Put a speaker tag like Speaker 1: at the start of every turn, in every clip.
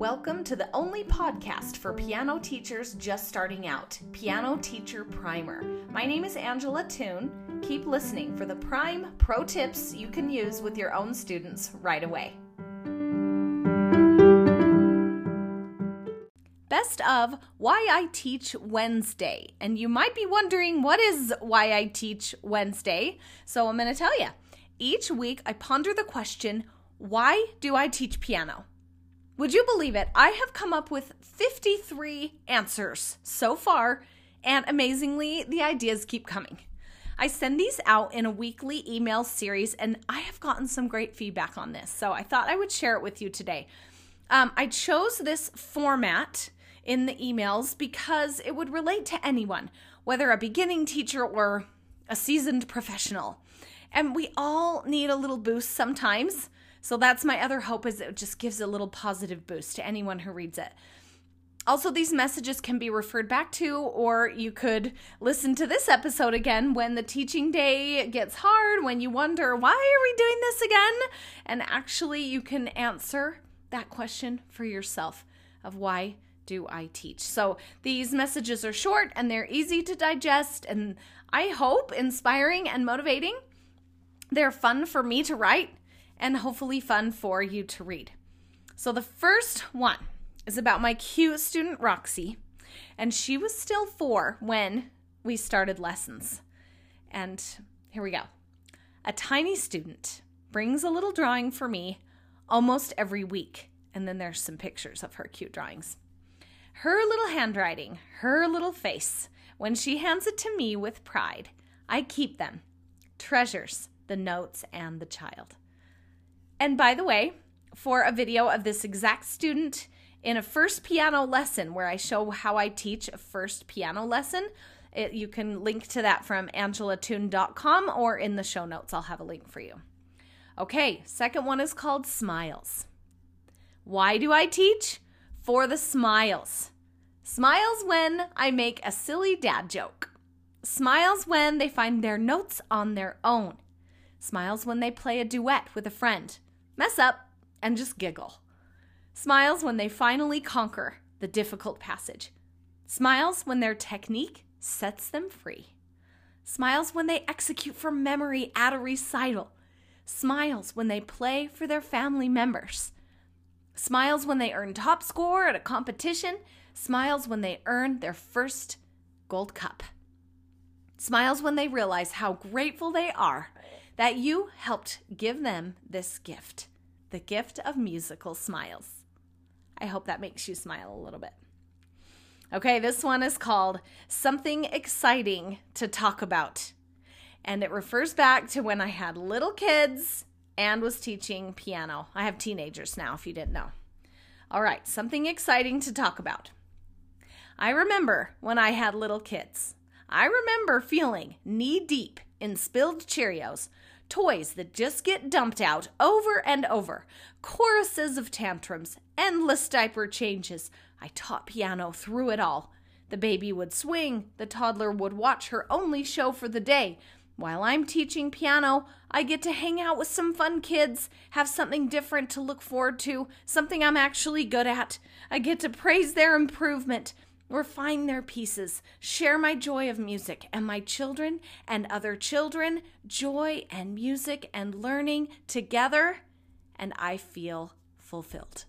Speaker 1: Welcome to the only podcast for piano teachers just starting out, Piano Teacher Primer. My name is Angela Toone. Keep listening for the prime pro tips you can use with your own students right away. Best of Why I Teach Wednesday. And you might be wondering, what is Why I Teach Wednesday? So I'm going to tell you. Each week, I ponder the question, Why do I teach piano? Would you believe it? I have come up with 53 answers so far, and amazingly, the ideas keep coming. I send these out in a weekly email series, and I have gotten some great feedback on this, so I thought I would share it with you today. Um, I chose this format in the emails because it would relate to anyone, whether a beginning teacher or a seasoned professional. And we all need a little boost sometimes. So that's my other hope is it just gives a little positive boost to anyone who reads it. Also, these messages can be referred back to, or you could listen to this episode again when the teaching day gets hard, when you wonder, why are we doing this again? And actually, you can answer that question for yourself of why do I teach? So these messages are short and they're easy to digest, and I hope inspiring and motivating. They're fun for me to write and hopefully fun for you to read. So, the first one is about my cute student Roxy, and she was still four when we started lessons. And here we go. A tiny student brings a little drawing for me almost every week, and then there's some pictures of her cute drawings. Her little handwriting, her little face, when she hands it to me with pride, I keep them, treasures the notes and the child. And by the way, for a video of this exact student in a first piano lesson where I show how I teach a first piano lesson, it, you can link to that from angelatoone.com or in the show notes. I'll have a link for you. Okay, second one is called Smiles. Why do I teach? For the smiles. Smiles when I make a silly dad joke. Smiles when they find their notes on their own. Smiles when they play a duet with a friend mess up, and just giggle. Smiles when they finally conquer the difficult passage. Smiles when their technique sets them free. Smiles when they execute from memory at a recital. Smiles when they play for their family members. Smiles when they earn top score at a competition. Smiles when they earn their first gold cup. Smiles when they realize how grateful they are that you helped give them this gift the gift of musical smiles. I hope that makes you smile a little bit. Okay, this one is called Something Exciting to Talk About. And it refers back to when I had little kids and was teaching piano. I have teenagers now, if you didn't know. All right, something exciting to talk about. I remember when I had little kids. I remember feeling knee deep in spilled Cheerios toys that just get dumped out over and over, choruses of tantrums, endless diaper changes. I taught piano through it all. The baby would swing, the toddler would watch her only show for the day. While I'm teaching piano, I get to hang out with some fun kids, have something different to look forward to, something I'm actually good at. I get to praise their improvement refine their pieces, share my joy of music, and my children and other children, joy and music and learning together, and I feel fulfilled.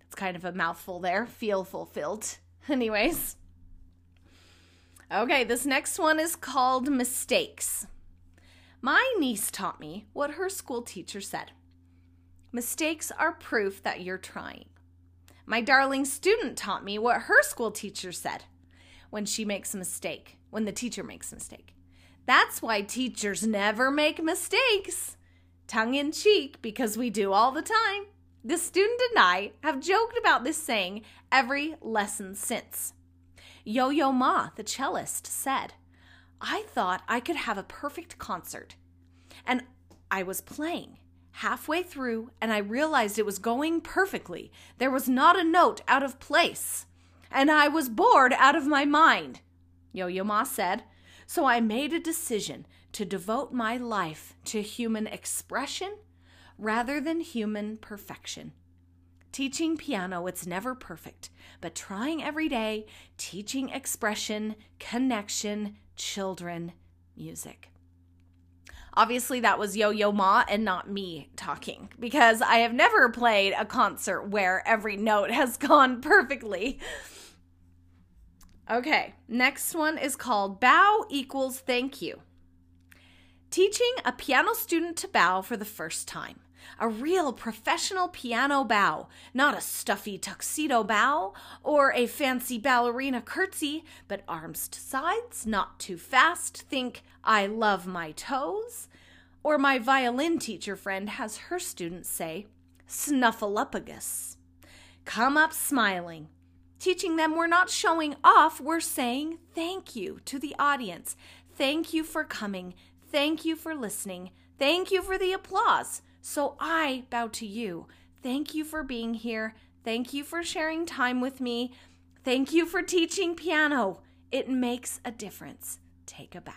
Speaker 1: It's kind of a mouthful there, feel fulfilled. Anyways. Okay, this next one is called Mistakes. My niece taught me what her school teacher said Mistakes are proof that you're trying. My darling student taught me what her school teacher said when she makes a mistake, when the teacher makes a mistake. That's why teachers never make mistakes. Tongue in cheek, because we do all the time. The student and I have joked about this saying every lesson since. Yo Yo Ma, the cellist, said, I thought I could have a perfect concert. And I was playing halfway through and I realized it was going perfectly. There was not a note out of place. And I was bored out of my mind, Yo Yo Ma said. So I made a decision to devote my life to human expression rather than human perfection. Teaching piano, it's never perfect, but trying every day, teaching expression, connection, children, music. Obviously, that was Yo Yo Ma and not me talking because I have never played a concert where every note has gone perfectly. Okay, next one is called Bow equals Thank You. Teaching a piano student to bow for the first time. A real professional piano bow, not a stuffy tuxedo bow or a fancy ballerina curtsy, but arms to sides, not too fast. Think, I love my toes. Or my violin teacher friend has her students say, snuffleupagus. Come up smiling. Teaching them we're not showing off, we're saying thank you to the audience. Thank you for coming. Thank you for listening. Thank you for the applause. So I bow to you. Thank you for being here. Thank you for sharing time with me. Thank you for teaching piano. It makes a difference. Take a bow.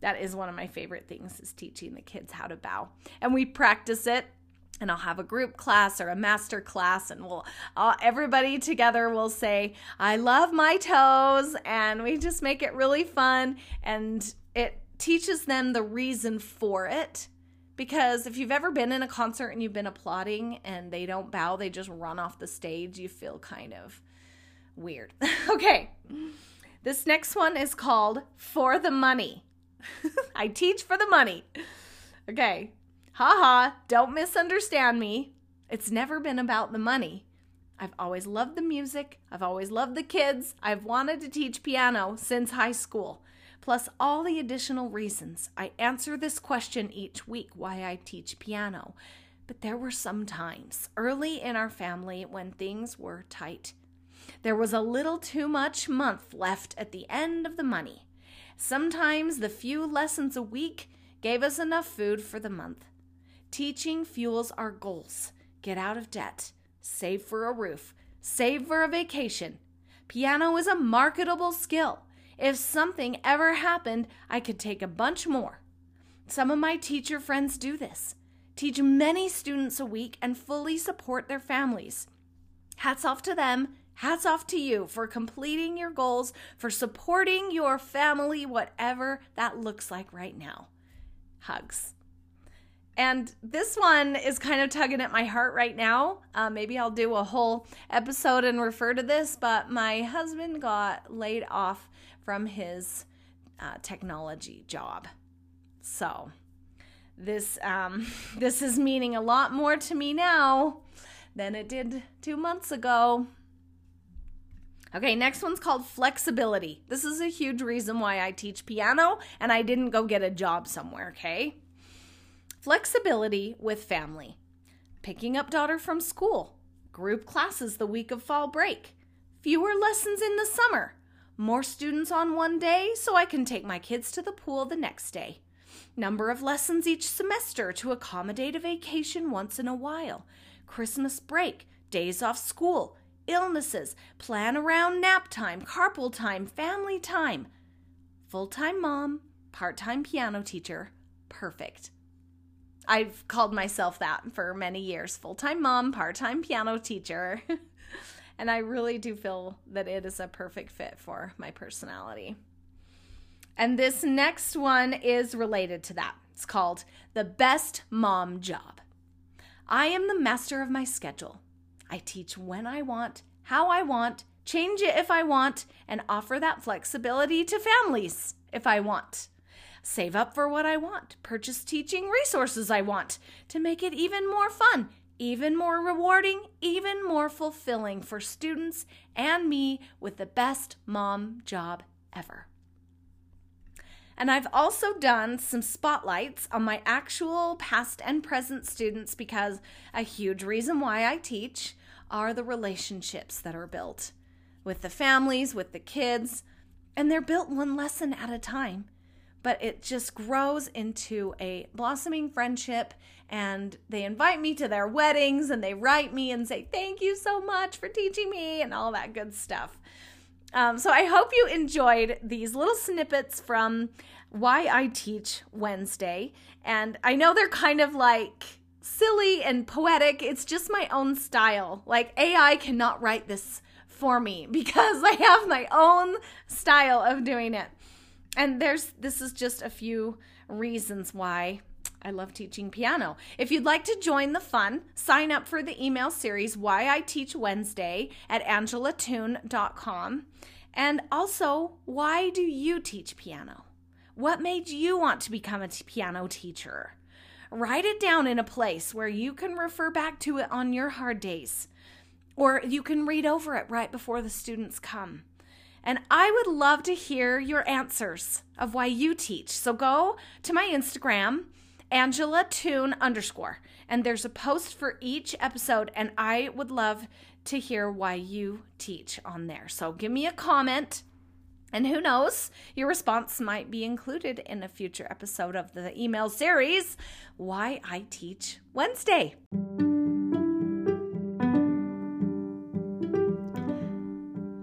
Speaker 1: That is one of my favorite things is teaching the kids how to bow. And we practice it and I'll have a group class or a master class, and we'll all, everybody together will say, "I love my toes," and we just make it really fun, and it teaches them the reason for it because if you've ever been in a concert and you've been applauding and they don't bow, they just run off the stage, you feel kind of weird. okay. This next one is called For the Money. I teach for the money. Okay. Haha, don't misunderstand me. It's never been about the money. I've always loved the music. I've always loved the kids. I've wanted to teach piano since high school plus all the additional reasons. I answer this question each week why I teach piano. But there were some times early in our family when things were tight. There was a little too much month left at the end of the money. Sometimes the few lessons a week gave us enough food for the month. Teaching fuels our goals. Get out of debt, save for a roof, save for a vacation. Piano is a marketable skill. If something ever happened, I could take a bunch more. Some of my teacher friends do this teach many students a week and fully support their families. Hats off to them. Hats off to you for completing your goals, for supporting your family, whatever that looks like right now. Hugs. And this one is kind of tugging at my heart right now. Uh, maybe I'll do a whole episode and refer to this, but my husband got laid off from his uh, technology job. So this um, this is meaning a lot more to me now than it did two months ago. Okay, next one's called flexibility. This is a huge reason why I teach piano and I didn't go get a job somewhere, okay? Flexibility with family. Picking up daughter from school. Group classes the week of fall break. Fewer lessons in the summer more students on one day so I can take my kids to the pool the next day. Number of lessons each semester to accommodate a vacation once in a while. Christmas break, days off school, illnesses, plan around nap time, carpool time, family time. Full time mom, part time piano teacher. Perfect. I've called myself that for many years full time mom, part time piano teacher. And I really do feel that it is a perfect fit for my personality. And this next one is related to that. It's called The Best Mom Job. I am the master of my schedule. I teach when I want, how I want, change it if I want, and offer that flexibility to families if I want. Save up for what I want, purchase teaching resources I want to make it even more fun even more rewarding, even more fulfilling for students and me with the best mom job ever. And I've also done some spotlights on my actual past and present students because a huge reason why I teach are the relationships that are built with the families, with the kids, and they're built one lesson at a time. But it just grows into a blossoming friendship and they invite me to their weddings and they write me and say, Thank you so much for teaching me and all that good stuff. Um, so I hope you enjoyed these little snippets from Why I Teach Wednesday. And I know they're kind of like silly and poetic. It's just my own style. Like AI cannot write this for me because I have my own style of doing it. And there's this is just a few reasons why I love teaching piano. If you'd like to join the fun, sign up for the email series Why I Teach Wednesday at angelatoone.com. And also, why do you teach piano? What made you want to become a t- piano teacher? Write it down in a place where you can refer back to it on your hard days, or you can read over it right before the students come. And I would love to hear your answers of why you teach. So go to my Instagram, Angela Toone underscore, and there's a post for each episode, and I would love to hear why you teach on there. So give me a comment. And who knows, your response might be included in a future episode of the email series, Why I Teach Wednesday.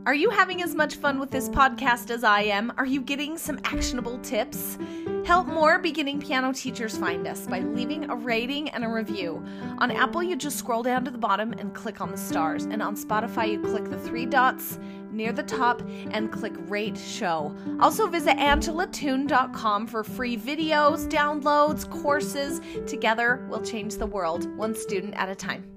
Speaker 1: Are you having as much fun with this podcast as I am? Are you getting some actionable tips? Help more beginning piano teachers find us by leaving a rating and a review. On Apple, you just scroll down to the bottom and click on the stars. And on Spotify, you click the three dots near the top and click Rate Show. Also, visit angelatoone.com for free videos, downloads, courses. Together, we'll change the world one student at a time.